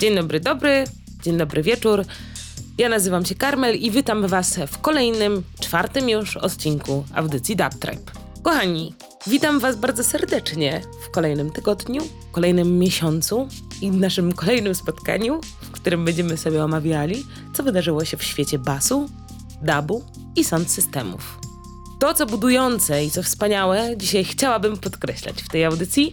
Dzień dobry, dobry, dzień dobry wieczór. Ja nazywam się Karmel i witam Was w kolejnym, czwartym już odcinku audycji Dub Tribe. Kochani, witam Was bardzo serdecznie w kolejnym tygodniu, kolejnym miesiącu i naszym kolejnym spotkaniu, w którym będziemy sobie omawiali, co wydarzyło się w świecie basu, dubu i sound systemów. To, co budujące i co wspaniałe, dzisiaj chciałabym podkreślać w tej audycji,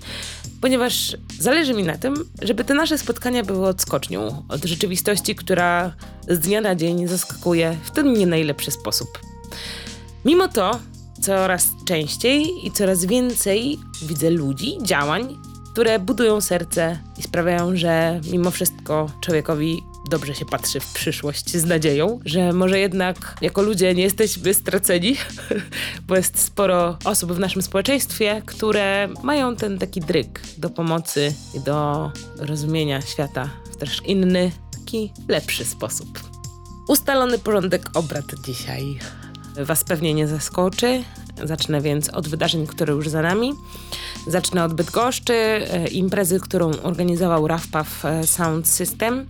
ponieważ zależy mi na tym, żeby te nasze spotkania były odskocznią od rzeczywistości, która z dnia na dzień zaskakuje w ten nie najlepszy sposób. Mimo to, coraz częściej i coraz więcej widzę ludzi, działań, które budują serce i sprawiają, że mimo wszystko człowiekowi dobrze się patrzy w przyszłość z nadzieją, że może jednak jako ludzie nie jesteśmy straceni, bo jest sporo osób w naszym społeczeństwie, które mają ten taki dryg do pomocy i do rozumienia świata w też inny, taki lepszy sposób. Ustalony porządek obrad dzisiaj Was pewnie nie zaskoczy. Zacznę więc od wydarzeń, które już za nami. Zacznę od Bydgoszczy, e, imprezy, którą organizował RAFPAW e, Sound System,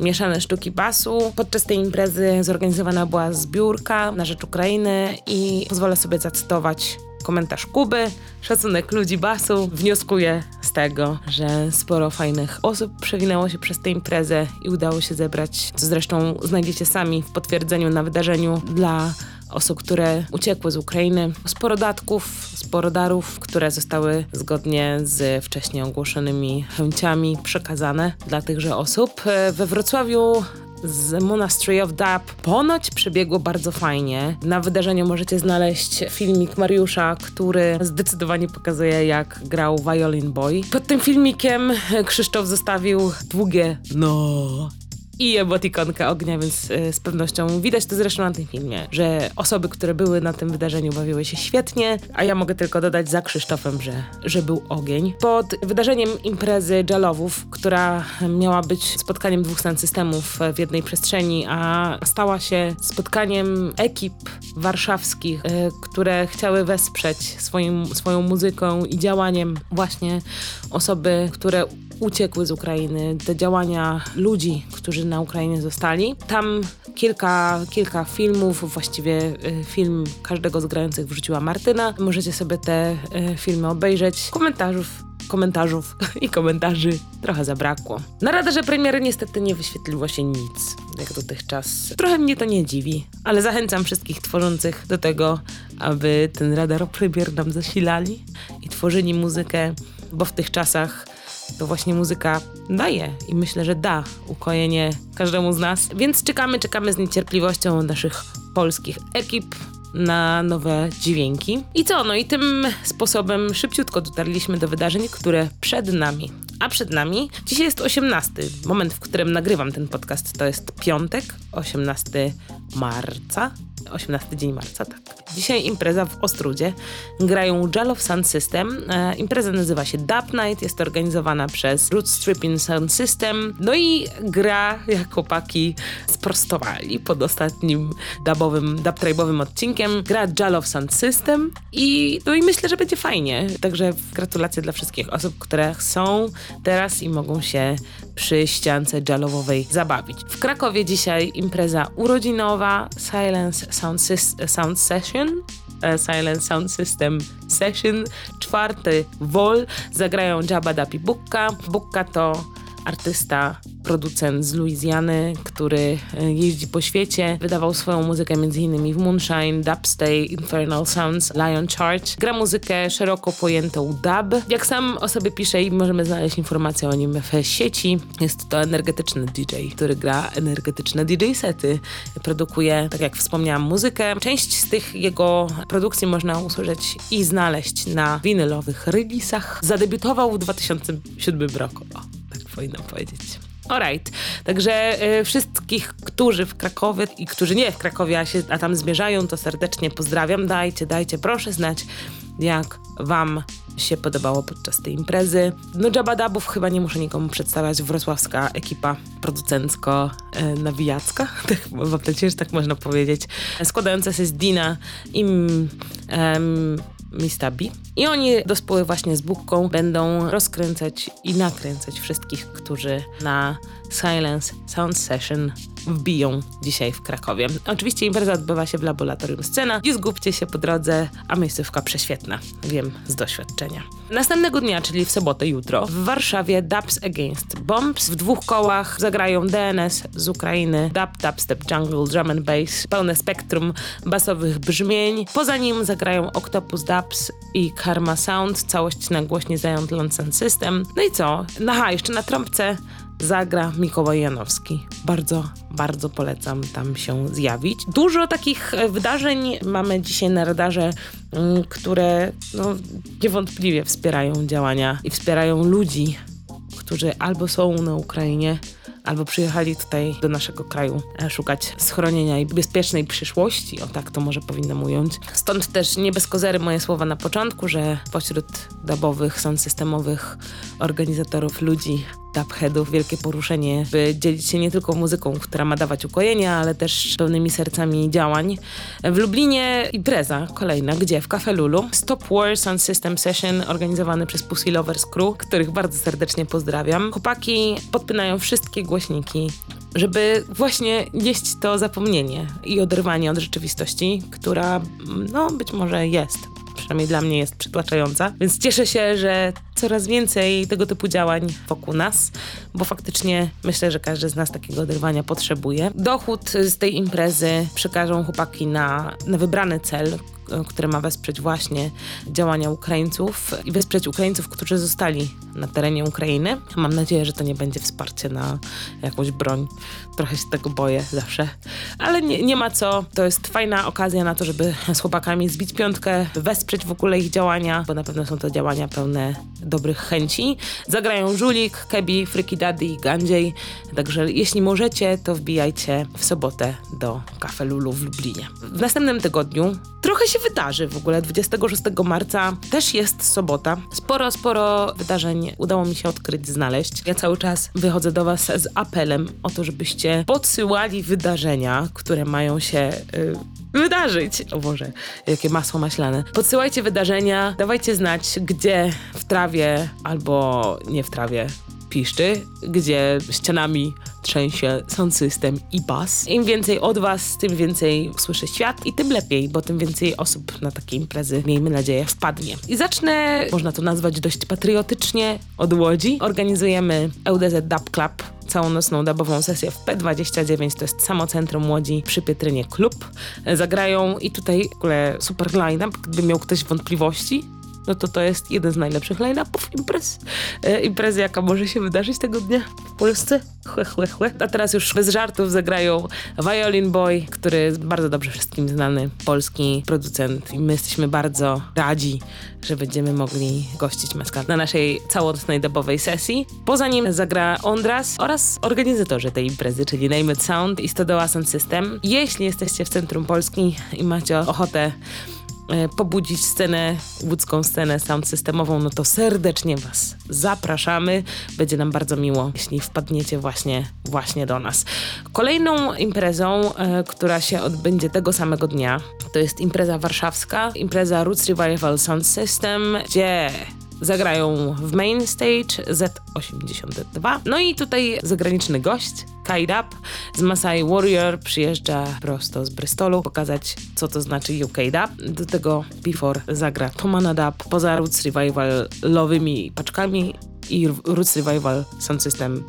mieszane sztuki basu. Podczas tej imprezy zorganizowana była zbiórka na rzecz Ukrainy i pozwolę sobie zacytować komentarz Kuby. Szacunek ludzi basu. Wnioskuję z tego, że sporo fajnych osób przewinęło się przez tę imprezę i udało się zebrać, co zresztą znajdziecie sami w potwierdzeniu na wydarzeniu dla osób, które uciekły z Ukrainy. Sporo datków, sporo darów, które zostały zgodnie z wcześniej ogłoszonymi chęciami przekazane dla tychże osób. We Wrocławiu z Monastery of Dub ponoć przebiegło bardzo fajnie. Na wydarzeniu możecie znaleźć filmik Mariusza, który zdecydowanie pokazuje, jak grał Violin Boy. Pod tym filmikiem Krzysztof zostawił długie no i emotikonka ognia, więc y, z pewnością widać to zresztą na tym filmie, że osoby, które były na tym wydarzeniu bawiły się świetnie, a ja mogę tylko dodać za Krzysztofem, że, że był ogień. Pod wydarzeniem imprezy Jalowów, która miała być spotkaniem dwóch stan systemów w jednej przestrzeni, a stała się spotkaniem ekip warszawskich, y, które chciały wesprzeć swoim, swoją muzyką i działaniem właśnie osoby, które uciekły z Ukrainy, te działania ludzi, którzy na Ukrainie zostali. Tam kilka, kilka filmów, właściwie y, film każdego z grających wrzuciła Martyna. Możecie sobie te y, filmy obejrzeć. Komentarzów komentarzów i komentarzy trochę zabrakło. Na radarze premiery niestety nie wyświetliło się nic, jak dotychczas. Trochę mnie to nie dziwi, ale zachęcam wszystkich tworzących do tego, aby ten radar premier nam zasilali i tworzyli muzykę, bo w tych czasach to właśnie muzyka daje i myślę, że da ukojenie każdemu z nas. Więc czekamy, czekamy z niecierpliwością naszych polskich ekip na nowe dźwięki. I co? No i tym sposobem szybciutko dotarliśmy do wydarzeń, które przed nami. A przed nami dzisiaj jest 18. Moment, w którym nagrywam ten podcast, to jest piątek, 18 marca 18 dzień marca, tak. Dzisiaj impreza w Ostrudzie. Grają Jalow Sound System. E, impreza nazywa się Dub Night. Jest organizowana przez Root Stripping Sound System. No i gra, jak chłopaki sprostowali pod ostatnim dubowym, dub tribe'owym odcinkiem. Gra Jalow Sound System i, no i myślę, że będzie fajnie. Także gratulacje dla wszystkich osób, które są teraz i mogą się przy ściance jalowowej zabawić. W Krakowie dzisiaj impreza urodzinowa Silence Sound, Sound Session e, Silent Sound System Session, czwarty Vol, zagrają Jabba Dapi Bukka. Bukka to artysta producent z Luizjany, który e, jeździ po świecie. Wydawał swoją muzykę m.in. w Moonshine, Dubstay, Infernal Sounds, Lion Charge. Gra muzykę szeroko pojętą dub. Jak sam o sobie pisze i możemy znaleźć informacje o nim w sieci, jest to energetyczny DJ, który gra energetyczne DJ sety. Produkuje, tak jak wspomniałam, muzykę. Część z tych jego produkcji można usłyszeć i znaleźć na winylowych releasach. Zadebiutował w 2007 roku. Tak powinnam powiedzieć. Alright. Także y, wszystkich, którzy w Krakowie i którzy nie w Krakowie, a, się, a tam zmierzają, to serdecznie pozdrawiam. Dajcie, dajcie, proszę znać, jak wam się podobało podczas tej imprezy. No Jabadabów chyba nie muszę nikomu przedstawiać. Wrocławska ekipa producencko-nawijacka. Tak, mam nadzieję, że tak można powiedzieć. Składająca się z Dina, im... Um, Mistabi. I oni do spóły właśnie z Bukką będą rozkręcać i nakręcać wszystkich, którzy na Silence Sound Session wbiją dzisiaj w Krakowie. Oczywiście impreza odbywa się w laboratorium Scena. Nie zgubcie się po drodze, a miejscówka prześwietna. Wiem z doświadczenia. Następnego dnia, czyli w sobotę jutro, w Warszawie Dubs Against Bombs. W dwóch kołach zagrają DNS z Ukrainy, dub, dubstep, jungle, drum and bass, pełne spektrum basowych brzmień. Poza nim zagrają Octopus Dubs i Karma Sound, całość na głośnie Zion Sound System. No i co? Aha, jeszcze na trąbce zagra Mikołaj Janowski. Bardzo, bardzo polecam tam się zjawić. Dużo takich e, wydarzeń mamy dzisiaj na radarze, mm, które no, niewątpliwie wspierają działania i wspierają ludzi, którzy albo są na Ukrainie, albo przyjechali tutaj do naszego kraju e, szukać schronienia i bezpiecznej przyszłości, o tak to może powinnam ująć. Stąd też nie bez kozery moje słowa na początku, że pośród dubowych, są systemowych organizatorów ludzi dubheadów wielkie poruszenie, by dzielić się nie tylko muzyką, która ma dawać ukojenia, ale też pełnymi sercami działań. W Lublinie impreza kolejna, gdzie w Cafe Lulu Stop War Sound System Session organizowany przez Pussy Lovers Crew, których bardzo serdecznie pozdrawiam. Chłopaki podpinają wszystkie głośniki żeby właśnie nieść to zapomnienie i oderwanie od rzeczywistości, która no być może jest przynajmniej dla mnie jest przytłaczająca. Więc cieszę się, że coraz więcej tego typu działań wokół nas, bo faktycznie myślę, że każdy z nas takiego oderwania potrzebuje. Dochód z tej imprezy przekażą chłopaki na, na wybrany cel, które ma wesprzeć właśnie działania Ukraińców i wesprzeć Ukraińców, którzy zostali na terenie Ukrainy. Mam nadzieję, że to nie będzie wsparcie na jakąś broń. Trochę się tego boję zawsze, ale nie, nie ma co. To jest fajna okazja na to, żeby z chłopakami zbić piątkę, wesprzeć w ogóle ich działania, bo na pewno są to działania pełne dobrych chęci. Zagrają Żulik, Kebi, Freaky Daddy i Gandziej, także jeśli możecie, to wbijajcie w sobotę do Cafe Lulu w Lublinie. W następnym tygodniu trochę się wydarzy w ogóle. 26 marca też jest sobota. Sporo, sporo wydarzeń udało mi się odkryć, znaleźć. Ja cały czas wychodzę do Was z apelem o to, żebyście podsyłali wydarzenia, które mają się... Yy, wydarzyć. O Boże, jakie masło maślane. Podsyłajcie wydarzenia, dawajcie znać, gdzie w trawie albo nie w trawie piszczy, gdzie ścianami trzęsie sound system i bas. Im więcej od was, tym więcej słyszy świat i tym lepiej, bo tym więcej osób na takie imprezy, miejmy nadzieję, wpadnie. I zacznę, można to nazwać dość patriotycznie, od Łodzi. Organizujemy LDZ Dub Club, całonocną dubową sesję w P29, to jest samo centrum Łodzi przy Pietrynie Klub. Zagrają i tutaj w ogóle super line-up, gdyby miał ktoś wątpliwości, no to to jest jeden z najlepszych line-upów imprez. E, imprezy, jaka może się wydarzyć tego dnia w Polsce. Chłe, chłe, chłe. A teraz już bez żartów zagrają Violin Boy, który jest bardzo dobrze wszystkim znany, polski producent i my jesteśmy bardzo radzi, że będziemy mogli gościć Maska na naszej całotnej dobowej sesji. Poza nim zagra Ondras oraz organizatorzy tej imprezy, czyli Name It Sound i Stodoła Sound System. Jeśli jesteście w centrum Polski i macie ochotę pobudzić scenę, łódzką scenę sound systemową, no to serdecznie Was zapraszamy. Będzie nam bardzo miło, jeśli wpadniecie właśnie, właśnie do nas. Kolejną imprezą, e, która się odbędzie tego samego dnia, to jest impreza warszawska, impreza Roots Revival Sound System, gdzie zagrają w main stage Z82. No i tutaj zagraniczny gość, Kite Up z Masai Warrior przyjeżdża prosto z Bristolu pokazać, co to znaczy UK Dub. Do tego Before zagra Tomana Dub poza Roots Revivalowymi paczkami i Roots Revival Sound System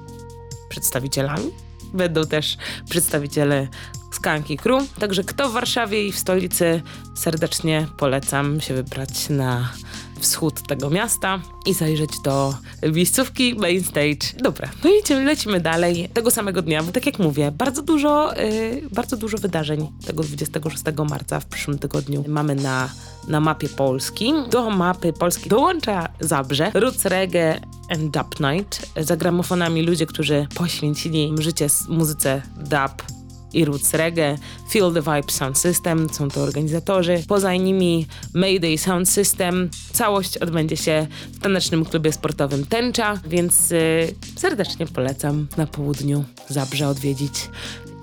przedstawicielami. Będą też przedstawiciele Skanki Crew. Także kto w Warszawie i w stolicy, serdecznie polecam się wybrać na wschód tego miasta i zajrzeć do miejscówki main stage. Dobra, no i lecimy dalej. Tego samego dnia, bo tak jak mówię, bardzo dużo, yy, bardzo dużo wydarzeń tego 26 marca w przyszłym tygodniu mamy na, na mapie Polski. Do mapy Polski dołącza Zabrze, Roots Reggae and Dub Night. Za gramofonami ludzie, którzy poświęcili życie muzyce dub i Roots Reggae, Feel the Vibe Sound System, są to organizatorzy. Poza nimi Mayday Sound System. Całość odbędzie się w tanecznym klubie sportowym Tęcza, więc y, serdecznie polecam na południu Zabrze odwiedzić.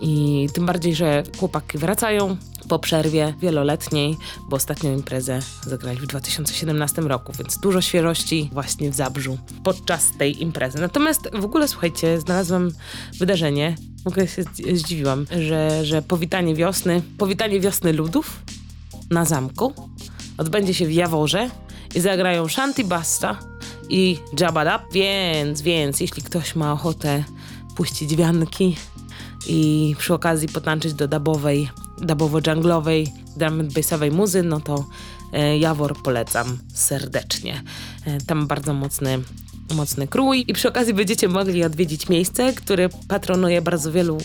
I tym bardziej, że chłopaki wracają po przerwie wieloletniej, bo ostatnią imprezę zagrali w 2017 roku, więc dużo świeżości właśnie w Zabrzu podczas tej imprezy. Natomiast w ogóle, słuchajcie, znalazłam wydarzenie, w ogóle się zdziwiłam, że, że powitanie wiosny, powitanie wiosny ludów na zamku odbędzie się w Jaworze i zagrają Shanty Basta i Jabba więc, więc jeśli ktoś ma ochotę puścić wianki i przy okazji potańczyć do dabowej, dabowo-dżunglowej, drum bassowej muzy, no to e, Jawor polecam serdecznie. E, tam bardzo mocny mocny krój i przy okazji będziecie mogli odwiedzić miejsce, które patronuje bardzo wielu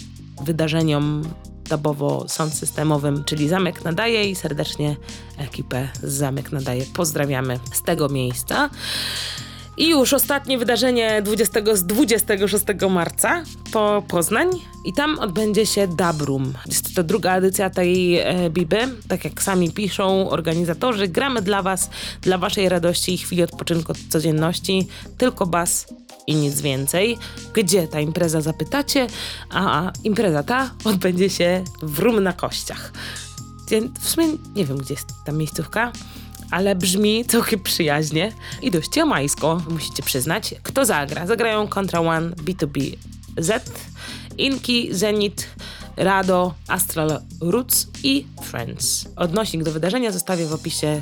wydarzeniom dobowo sąd systemowym, czyli Zamek Nadaje i serdecznie ekipę Zamek Nadaje pozdrawiamy z tego miejsca. I już ostatnie wydarzenie 20, z 26 marca po Poznań i tam odbędzie się Dabrum. Jest to druga edycja tej e, Biby. Tak jak sami piszą organizatorzy, gramy dla was, dla waszej radości i chwili odpoczynku od codzienności. Tylko bas i nic więcej. Gdzie ta impreza zapytacie? A impreza ta odbędzie się w Rum na Kościach. W sumie nie wiem, gdzie jest ta miejscówka ale brzmi całkiem przyjaźnie i dość jamajsko, musicie przyznać. Kto zagra? Zagrają Contra One, B2B Z, Inki, Zenit, Rado, Astral Roots i Friends. Odnośnik do wydarzenia zostawię w opisie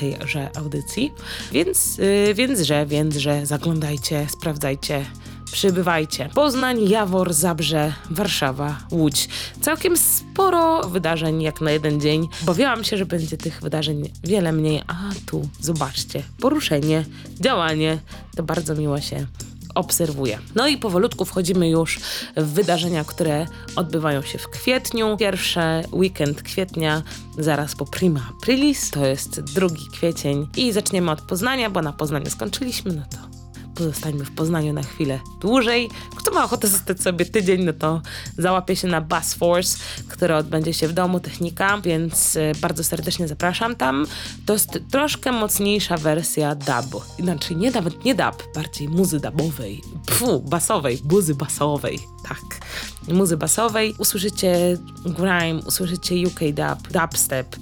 tejże audycji. Więc, yy, więc że, więc że zaglądajcie, sprawdzajcie, przybywajcie. Poznań, Jawor, Zabrze, Warszawa, Łódź. Całkiem sporo wydarzeń jak na jeden dzień. Bawiałam się, że będzie tych wydarzeń wiele mniej, a tu zobaczcie, poruszenie, działanie, to bardzo miło się obserwuję. No i powolutku wchodzimy już w wydarzenia, które odbywają się w kwietniu. Pierwszy weekend kwietnia, zaraz po Prima Aprilis, to jest drugi kwiecień i zaczniemy od Poznania, bo na Poznaniu skończyliśmy, no to pozostańmy w Poznaniu na chwilę dłużej. Kto ma ochotę zostać sobie tydzień, no to załapie się na Bus Force, które odbędzie się w Domu Technika, więc e, bardzo serdecznie zapraszam tam. To jest troszkę mocniejsza wersja dub. Inaczej nie nawet nie dub, bardziej muzy dubowej, pfu, basowej, buzy basowej, tak muzy basowej. Usłyszycie grime, usłyszycie UK dub, dubstep.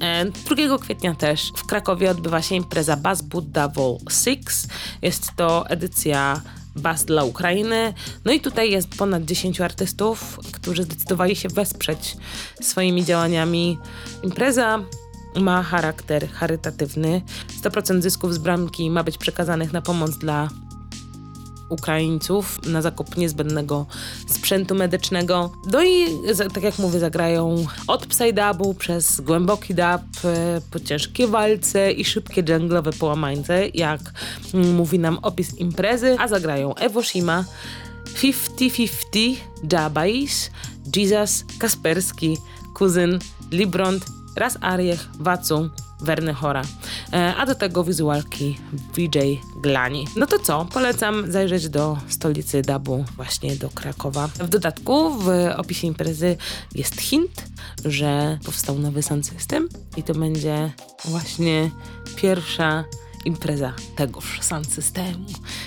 2 kwietnia też w Krakowie odbywa się impreza Bass Boot Double Six. Jest to edycja bas dla Ukrainy. No i tutaj jest ponad 10 artystów, którzy zdecydowali się wesprzeć swoimi działaniami. Impreza ma charakter charytatywny. 100% zysków z bramki ma być przekazanych na pomoc dla Ukraińców na zakup niezbędnego sprzętu medycznego. No i tak jak mówię, zagrają od psydubu przez głęboki dub, e, po ciężkie walce i szybkie dżunglowe połamańce, jak mówi nam opis imprezy, a zagrają Ewoshima, 50-50, Jabais, Jesus, Kasperski, Kuzyn, Librond, Raz Ariech, Wacu, Werny Chora, e, a do tego wizualki VJ Glani. No to co? Polecam zajrzeć do stolicy dubu, właśnie do Krakowa. W dodatku w opisie imprezy jest hint, że powstał nowy sound system i to będzie właśnie pierwsza impreza tegoż sound systemu.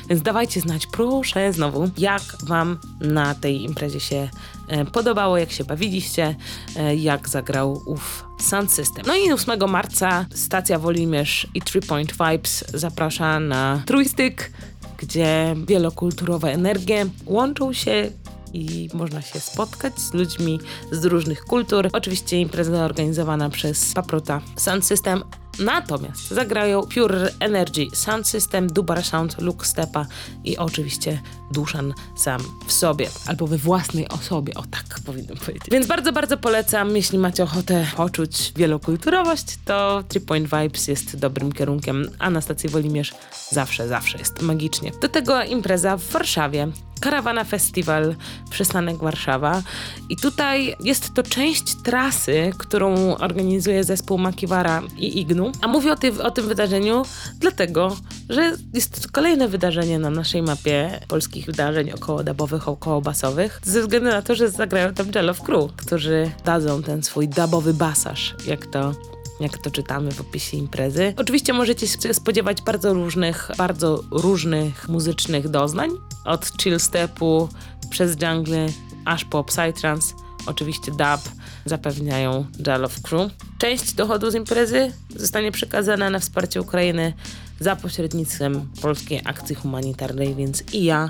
Więc dawajcie znać, proszę, znowu, jak Wam na tej imprezie się e, podobało, jak się bawiliście, e, jak zagrał ów sound system. No i 8 marca stacja Wolimierz i Three Point Vibes zaprasza na trójstyk, gdzie wielokulturowe energie łączą się i można się spotkać z ludźmi z różnych kultur. Oczywiście impreza organizowana przez Paprota Sound System, Natomiast zagrają Pure Energy Sound System, Dubar Sound, Luke Stepa i oczywiście Duszan sam w sobie, albo we własnej osobie, o tak powinnam powiedzieć. Więc bardzo, bardzo polecam, jeśli macie ochotę poczuć wielokulturowość, to Three Point Vibes jest dobrym kierunkiem, a na stacji Wolimierz zawsze, zawsze jest magicznie. Do tego impreza w Warszawie, Karawana Festival, przystanek Warszawa. I tutaj jest to część trasy, którą organizuje zespół Makiwara i Ignu. A mówię o, ty, o tym wydarzeniu dlatego, że jest to kolejne wydarzenie na naszej mapie polskich wydarzeń około dabowych, około basowych, ze względu na to, że zagrają tam Jello Crew, którzy dadzą ten swój dabowy basaż, jak to jak to czytamy w opisie imprezy. Oczywiście możecie się spodziewać bardzo różnych, bardzo różnych muzycznych doznań, od chill stepu przez jungle aż po psytrance, oczywiście dub zapewniają Jalow Crew. Część dochodu z imprezy zostanie przekazana na wsparcie Ukrainy za pośrednictwem polskiej akcji humanitarnej, więc i ja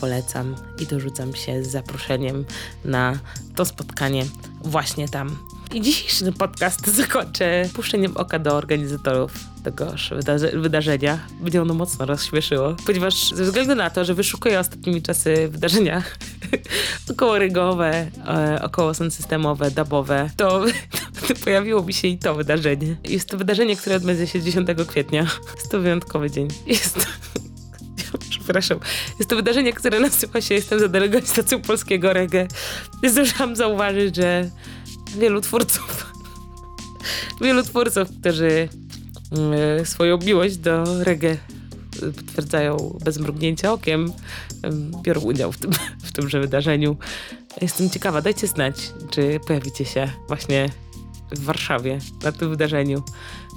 polecam i dorzucam się z zaproszeniem na to spotkanie właśnie tam. I dzisiejszy podcast zakończę puszczeniem oka do organizatorów tegoż wydarze- wydarzenia. Mnie ono mocno rozśmieszyło, ponieważ ze względu na to, że wyszukuję ostatnimi czasy wydarzenia około rygowe, e, około systemowe, dubowe, to, to pojawiło mi się i to wydarzenie. Jest to wydarzenie, które odbędzie się 10 kwietnia. Jest to wyjątkowy dzień. Jest to... Przepraszam. Jest to wydarzenie, które nazywa się Jestem za delegacją polskiego reggae. Zdążyłam zauważyć, że wielu twórców, wielu twórców, którzy mm, swoją miłość do reggae potwierdzają bez mrugnięcia okiem, em, biorą udział w, tym, w tymże wydarzeniu. Jestem ciekawa, dajcie znać, czy pojawicie się właśnie w Warszawie na tym wydarzeniu,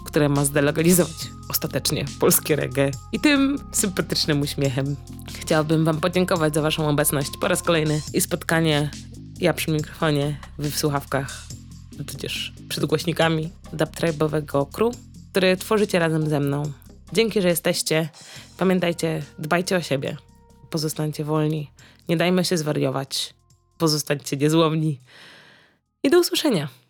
które ma zdelegalizować ostatecznie polskie reggae. I tym sympatycznym uśmiechem chciałabym wam podziękować za waszą obecność po raz kolejny i spotkanie ja przy mikrofonie, wy w słuchawkach, tudzież przed głośnikami dubtribowego crew, który tworzycie razem ze mną. Dzięki, że jesteście. Pamiętajcie, dbajcie o siebie. Pozostańcie wolni. Nie dajmy się zwariować. Pozostańcie niezłomni. I do usłyszenia.